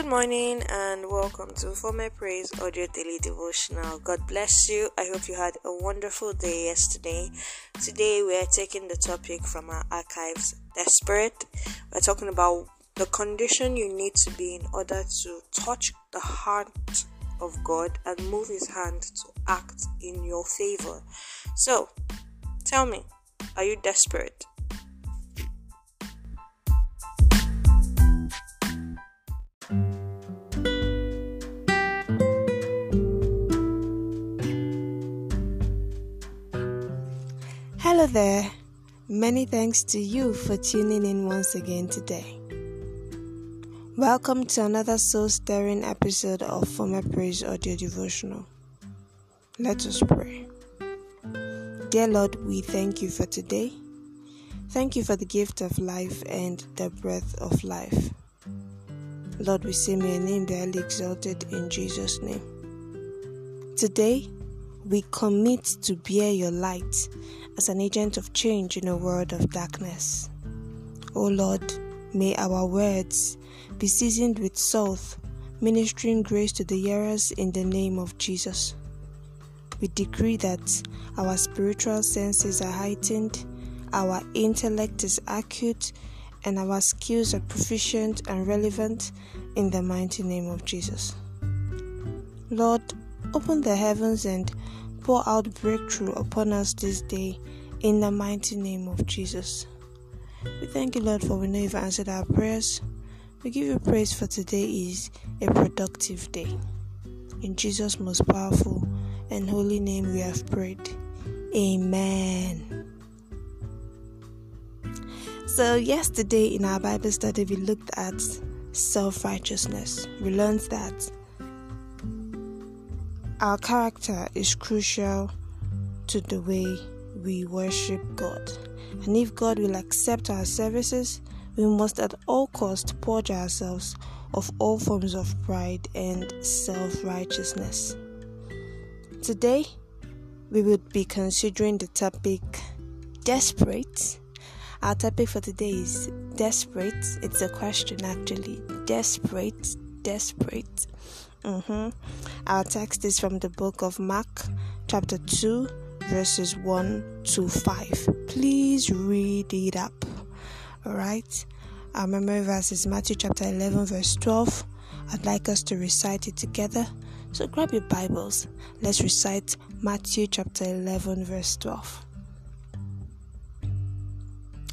Good morning and welcome to For My Praise Audio Daily Devotional. God bless you. I hope you had a wonderful day yesterday. Today we are taking the topic from our archives Desperate. We're talking about the condition you need to be in order to touch the heart of God and move His hand to act in your favor. So, tell me, are you desperate? Hello there. Many thanks to you for tuning in once again today. Welcome to another soul stirring episode of For My Praise Audio Devotional. Let us pray. Dear Lord, we thank you for today. Thank you for the gift of life and the breath of life. Lord, we say may your name be highly exalted in Jesus' name. Today, we commit to bear your light as an agent of change in a world of darkness. O Lord, may our words be seasoned with salt, ministering grace to the hearers in the name of Jesus. We decree that our spiritual senses are heightened, our intellect is acute, and our skills are proficient and relevant in the mighty name of Jesus. Lord, open the heavens and pour out breakthrough upon us this day in the mighty name of Jesus. We thank you, Lord, for we know you've answered our prayers. We give you praise for today is a productive day. In Jesus' most powerful and holy name we have prayed. Amen. So, yesterday in our Bible study, we looked at self righteousness. We learned that our character is crucial to the way we worship God. And if God will accept our services, we must at all costs purge ourselves of all forms of pride and self righteousness. Today, we will be considering the topic desperate. Our topic for today is desperate. It's a question actually. Desperate, desperate. Mm-hmm. Our text is from the book of Mark, chapter 2, verses 1 to 5. Please read it up. Alright? Our memory verse is Matthew chapter 11, verse 12. I'd like us to recite it together. So grab your Bibles. Let's recite Matthew chapter 11, verse 12.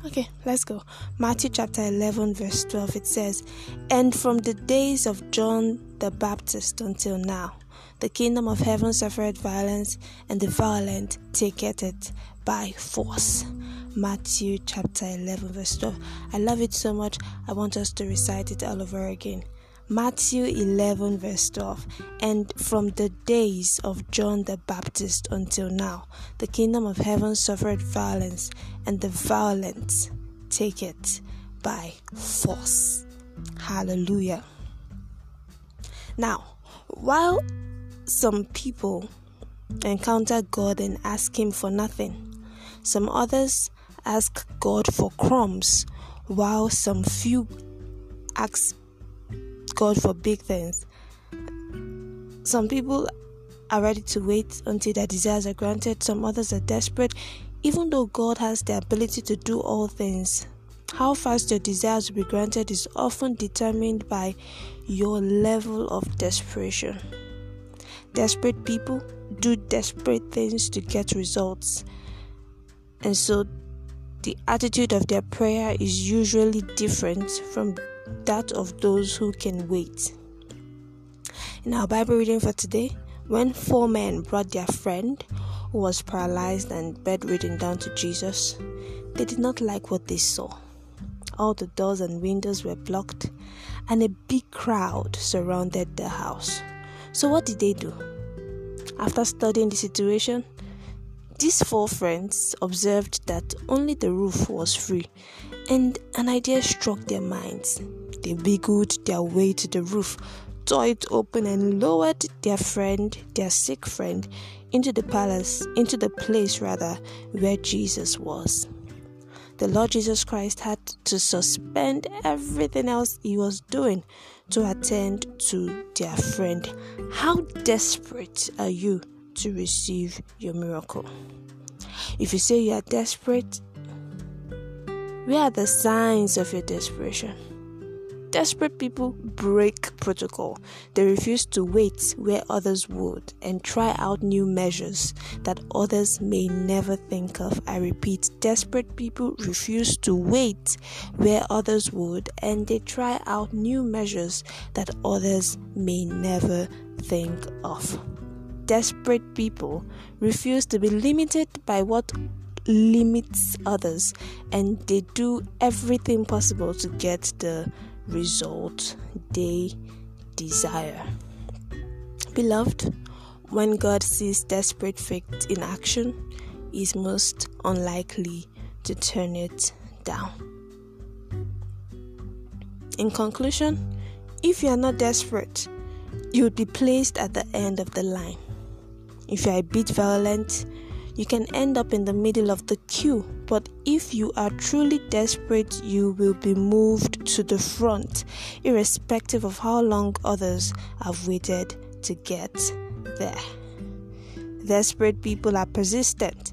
Okay, let's go. Matthew chapter 11, verse 12, it says, And from the days of John the Baptist until now, the kingdom of heaven suffered violence, and the violent taketh it by force. Matthew chapter 11, verse 12. I love it so much, I want us to recite it all over again. Matthew 11, verse 12. And from the days of John the Baptist until now, the kingdom of heaven suffered violence, and the violent take it by force. Hallelujah. Now, while some people encounter God and ask Him for nothing, some others ask God for crumbs, while some few ask God for big things. Some people are ready to wait until their desires are granted, some others are desperate. Even though God has the ability to do all things, how fast your desires will be granted is often determined by your level of desperation. Desperate people do desperate things to get results, and so the attitude of their prayer is usually different from that of those who can wait. In our Bible reading for today, when four men brought their friend who was paralyzed and bedridden down to Jesus, they did not like what they saw. All the doors and windows were blocked, and a big crowd surrounded the house. So, what did they do? After studying the situation, these four friends observed that only the roof was free, and an idea struck their minds. They wiggled their way to the roof, tore it open, and lowered their friend, their sick friend, into the palace, into the place rather, where Jesus was. the Lord Jesus Christ had to suspend everything else he was doing to attend to their friend. How desperate are you to receive your miracle? If you say you are desperate, where are the signs of your desperation? Desperate people break protocol. They refuse to wait where others would and try out new measures that others may never think of. I repeat, desperate people refuse to wait where others would and they try out new measures that others may never think of. Desperate people refuse to be limited by what limits others and they do everything possible to get the result they desire. Beloved, when God sees desperate faith in action, He is most unlikely to turn it down. In conclusion, if you are not desperate, you would be placed at the end of the line. If you are a bit violent, you can end up in the middle of the queue. But if you are truly desperate, you will be moved to the front, irrespective of how long others have waited to get there. Desperate people are persistent.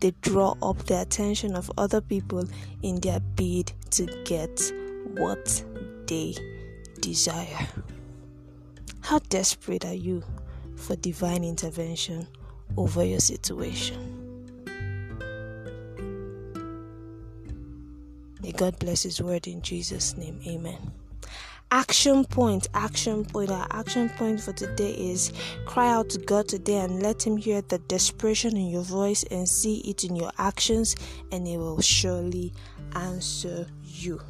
They draw up the attention of other people in their bid to get what they desire. How desperate are you for divine intervention over your situation. May God bless His word in Jesus' name. Amen. Action point, action point. Our action point for today is cry out to God today and let Him hear the desperation in your voice and see it in your actions, and He will surely answer you.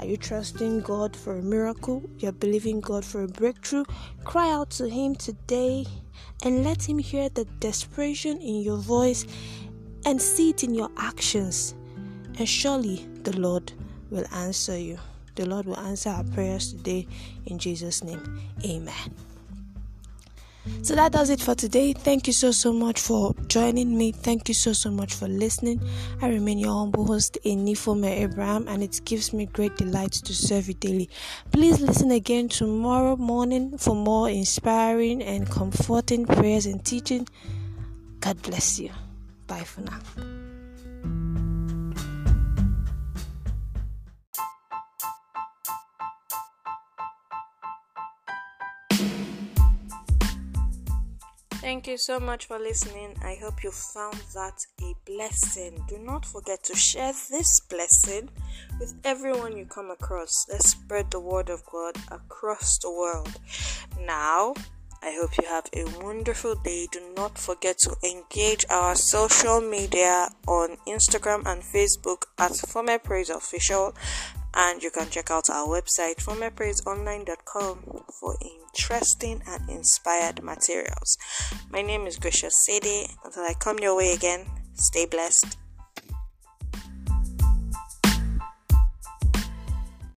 Are you trusting God for a miracle? You're believing God for a breakthrough? Cry out to Him today and let Him hear the desperation in your voice and see it in your actions. And surely the Lord will answer you. The Lord will answer our prayers today in Jesus' name. Amen. So that does it for today. Thank you so so much for joining me. Thank you so so much for listening. I remain your humble host, Enifome Abraham, and it gives me great delight to serve you daily. Please listen again tomorrow morning for more inspiring and comforting prayers and teaching. God bless you. Bye for now. Thank you so much for listening. I hope you found that a blessing. Do not forget to share this blessing with everyone you come across. Let's spread the word of God across the world. Now, I hope you have a wonderful day. Do not forget to engage our social media on Instagram and Facebook at Former Praise Official and you can check out our website formerpraiseonline.com for interesting and inspired materials. My name is Gracious Sede. Until I come your way again, stay blessed.